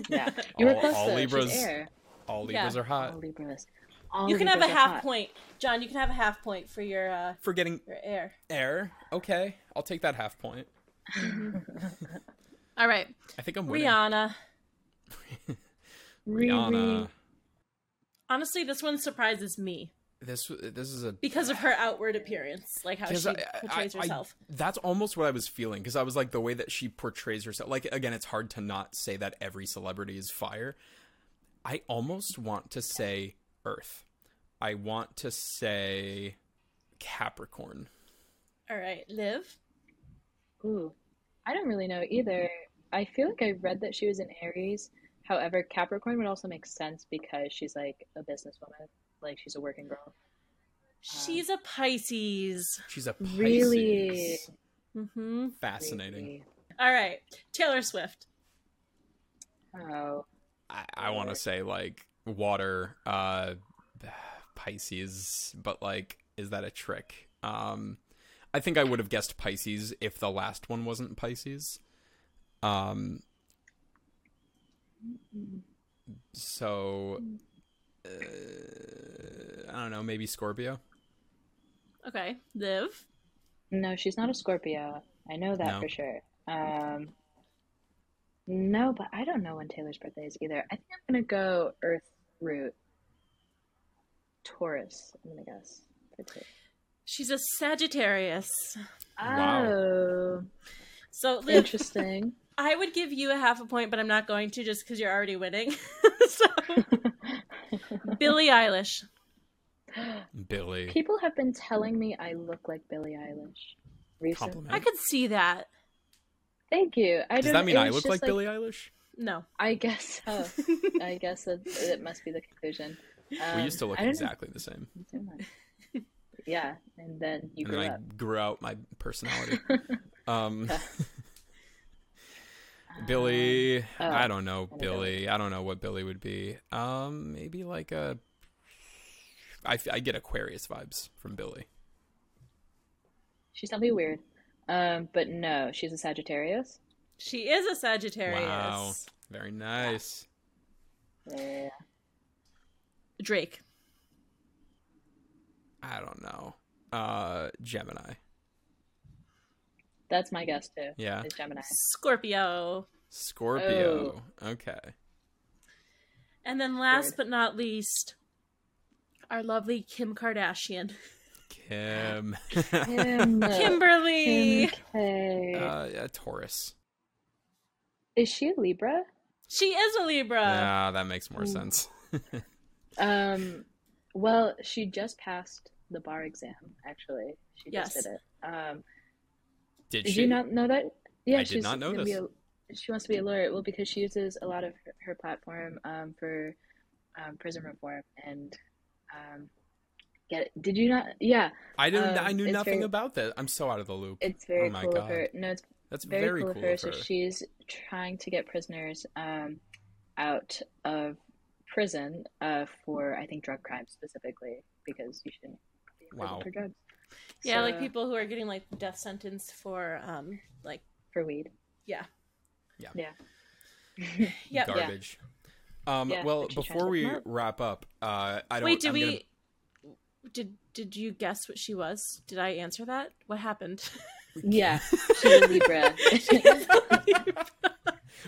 Yeah, you were All- all though. Libras- She's air. All Libras Yeah. are hot All Libras. All you can have a half hot. point, John. You can have a half point for your uh for getting your air. air. Okay, I'll take that half point. All right, I think I'm winning. Rihanna. Rihanna. Honestly, this one surprises me This this is a because of her outward appearance, like how she I- portrays I- I- herself. that's almost what I was feeling because I was like the way that she portrays herself. Like again, it's hard to not say that every celebrity is fire. I almost want to say Earth. I want to say Capricorn. All right, Liv. Ooh, I don't really know either. I feel like I read that she was an Aries. However, Capricorn would also make sense because she's like a businesswoman, like she's a working girl. She's a Pisces. She's a Pisces. Really? Mm-hmm. Fascinating. Really. All right, Taylor Swift. Oh, I, I want to say like water, uh, Pisces, but like, is that a trick? Um, I think I would have guessed Pisces if the last one wasn't Pisces. Um, so uh, I don't know, maybe Scorpio. Okay, Liv. no, she's not a Scorpio. I know that No. for sure. Um, no, but I don't know when Taylor's birthday is either. I think I'm gonna go Earth root. Taurus, I'm gonna guess. She's a Sagittarius. Wow. Oh, So Liv, interesting. I would give you a half a point, but I'm not going to just because you're already winning. so Billie Eilish. Billie. People have been telling me I look like Billie Eilish recently. Compliment. I could see that. Thank you. I Does that mean I look just like Billie Eilish? No. I guess so. I guess that it must be the conclusion. we Um, used to look I don't know. exactly the same. Yeah, and then you and grew then I grew out my personality. um, Okay. Billie, oh, I don't know I know Billie. I don't know what Billie would be. Um, maybe like a. I, f- I get Aquarius vibes from Billie. She's something weird. Um, but no, she's a Sagittarius. She is a Sagittarius. Wow. Very nice. Yeah. Drake. I don't know. Uh, Gemini. That's my guess too. Yeah. Is Gemini. Scorpio. Scorpio. Okay. And then last Weird. but not least, our lovely Kim Kardashian. Kim. Kim. Kimberly. Kim K. uh, yeah, Taurus. Is she a Libra? She is a Libra. yeah, that makes more Ooh. sense. Um, well, she just passed the bar exam. Actually, she Yes. just did it. Um, Did did she? you not know that? Yeah, I did she's not know this. a- she wants to be a lawyer. Well, because she uses a lot of her, her platform um, for um, prison reform and um, get. Did you not? Yeah, I didn't. um, I knew nothing very- about that. I'm so out of the loop. it's very Oh my cool God. of her. No, it's That's very, very, cool, cool of her. of her. So she's trying to get prisoners um, out of prison uh, for, I think, drug crimes specifically, because you shouldn't be in prison Wow. for drugs. Yeah, like people who are getting like death sentence for um like for weed. yeah. Yeah. Yeah. Yep. Garbage. Um, Yeah, well, but she's trying before we up. wrap up, uh, I don't. Wait, did I'm we gonna- did did you guess what she was? Did I answer that? What happened? Yeah, she's a Libra.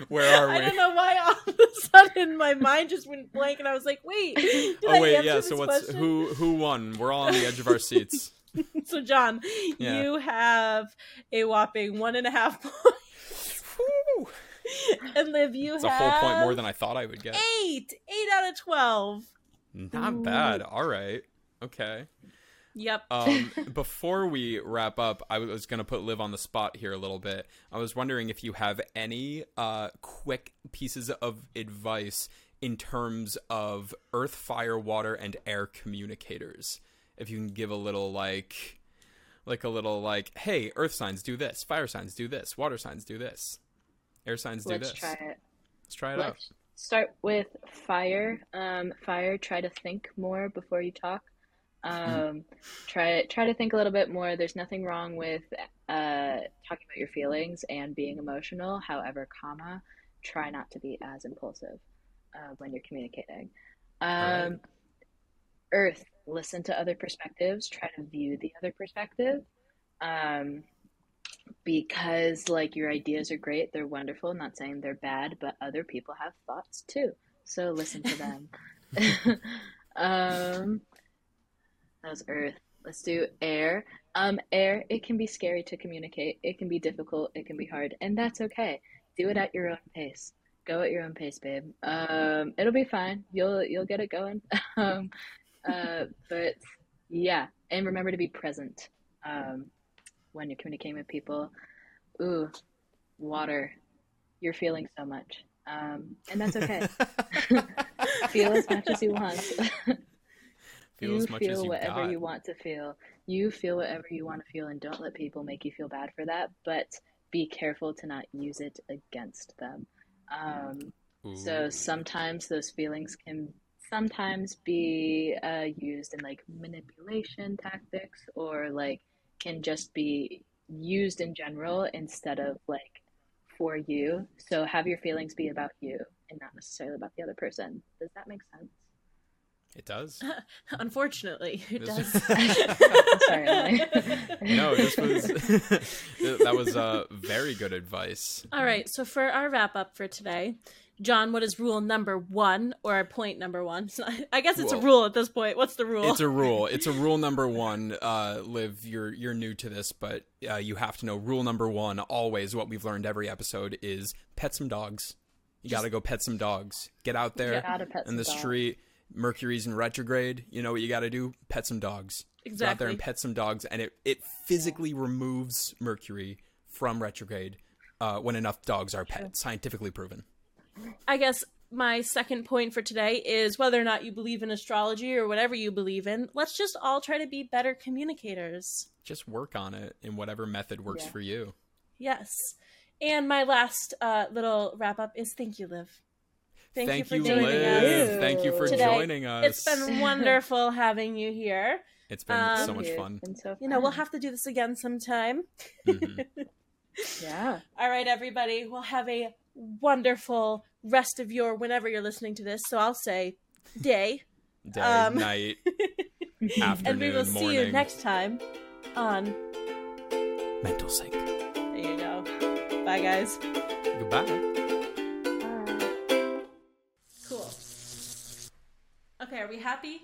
Where are we? I don't know why all of a sudden my mind just went blank and I was like, wait. Did I Oh wait, answer yeah. this So what's question? who who won? We're all on the edge of our seats. So John, Yeah. you have a whopping one and a half points. And Liv, you It's a have whole point more than I thought I would get. eight. Eight out of twelve. Not bad. All right. Okay. Yep. Um, before we wrap up, I was going to put Liv on the spot here a little bit. I was wondering if you have any uh, quick pieces of advice in terms of earth, fire, water, and air communicators. If you can give a little like, like a little like, hey, earth signs do this, fire signs do this, water signs do this, air signs do this. Let's this. try it. Let's try it out. Let's start with fire. Um, fire. Try to think more before you talk. Um, try try to think a little bit more. There's nothing wrong with uh, talking about your feelings and being emotional. However, comma, try not to be as impulsive uh, when you're communicating. Um, Alright. Earth. Listen to other perspectives. Try to view the other perspective. Um, because like your ideas are great, they're wonderful. Not saying they're bad, but other people have thoughts too. So listen to them. um, that was Earth. Let's do air. Um, air. It can be scary to communicate. It can be difficult. It can be hard, and that's okay. Do it at your own pace. Go at your own pace, babe. Um, it'll be fine. You'll you'll get it going. um, uh, but yeah, and remember to be present. Um, when you're communicating with people. Ooh, water. You're feeling so much. Um, and that's okay. feel as much as you want. Feel you as much feel as you whatever got. you want to feel. You feel whatever you want to feel, and don't let people make you feel bad for that. But be careful to not use it against them. Um, so sometimes those feelings can sometimes be uh, used in like manipulation tactics or like can just be used in general instead of like for you. So have your feelings be about you and not necessarily about the other person. Does that make sense? It does. Unfortunately, it This- does. Sorry, no, this was that was uh, very good advice. All right, so for our wrap up for today, John, what is rule number one or point number one? Not- I guess it's a rule at this point. What's the rule? It's a rule. It's a rule number one. Uh, Liv, you're you're new to this, but uh, you have to know rule number one. Always, what we've learned every episode is pet some dogs. You got to go pet some dogs. Get out there Gotta pet in the some dogs. street. Mercury's in retrograde. You know what you got to do? Pet some dogs. Go out there and Exactly. pet some dogs, and it it physically removes Mercury from retrograde uh, when enough dogs are pet. Scientifically proven. I guess my second point for today is whether or not you believe in astrology or whatever you believe in, let's just all try to be better communicators. Just work on it in whatever method works Yeah. for you. Yes. And my last uh, little wrap up is thank you, Liv. Thank, you for joining Liv. us. Thank you for Today. joining us. It's been wonderful having you here. It's been Um, so much fun. been so You know, we'll have to do this again sometime. Mhm. Yeah. All right, everybody. We'll have a wonderful rest of your whenever you're listening to this. So I'll say day. Day, Um, night, afternoon, and we will see you next time on Mental sync. There you go. Bye, guys. Goodbye. Cool. Okay, are we happy?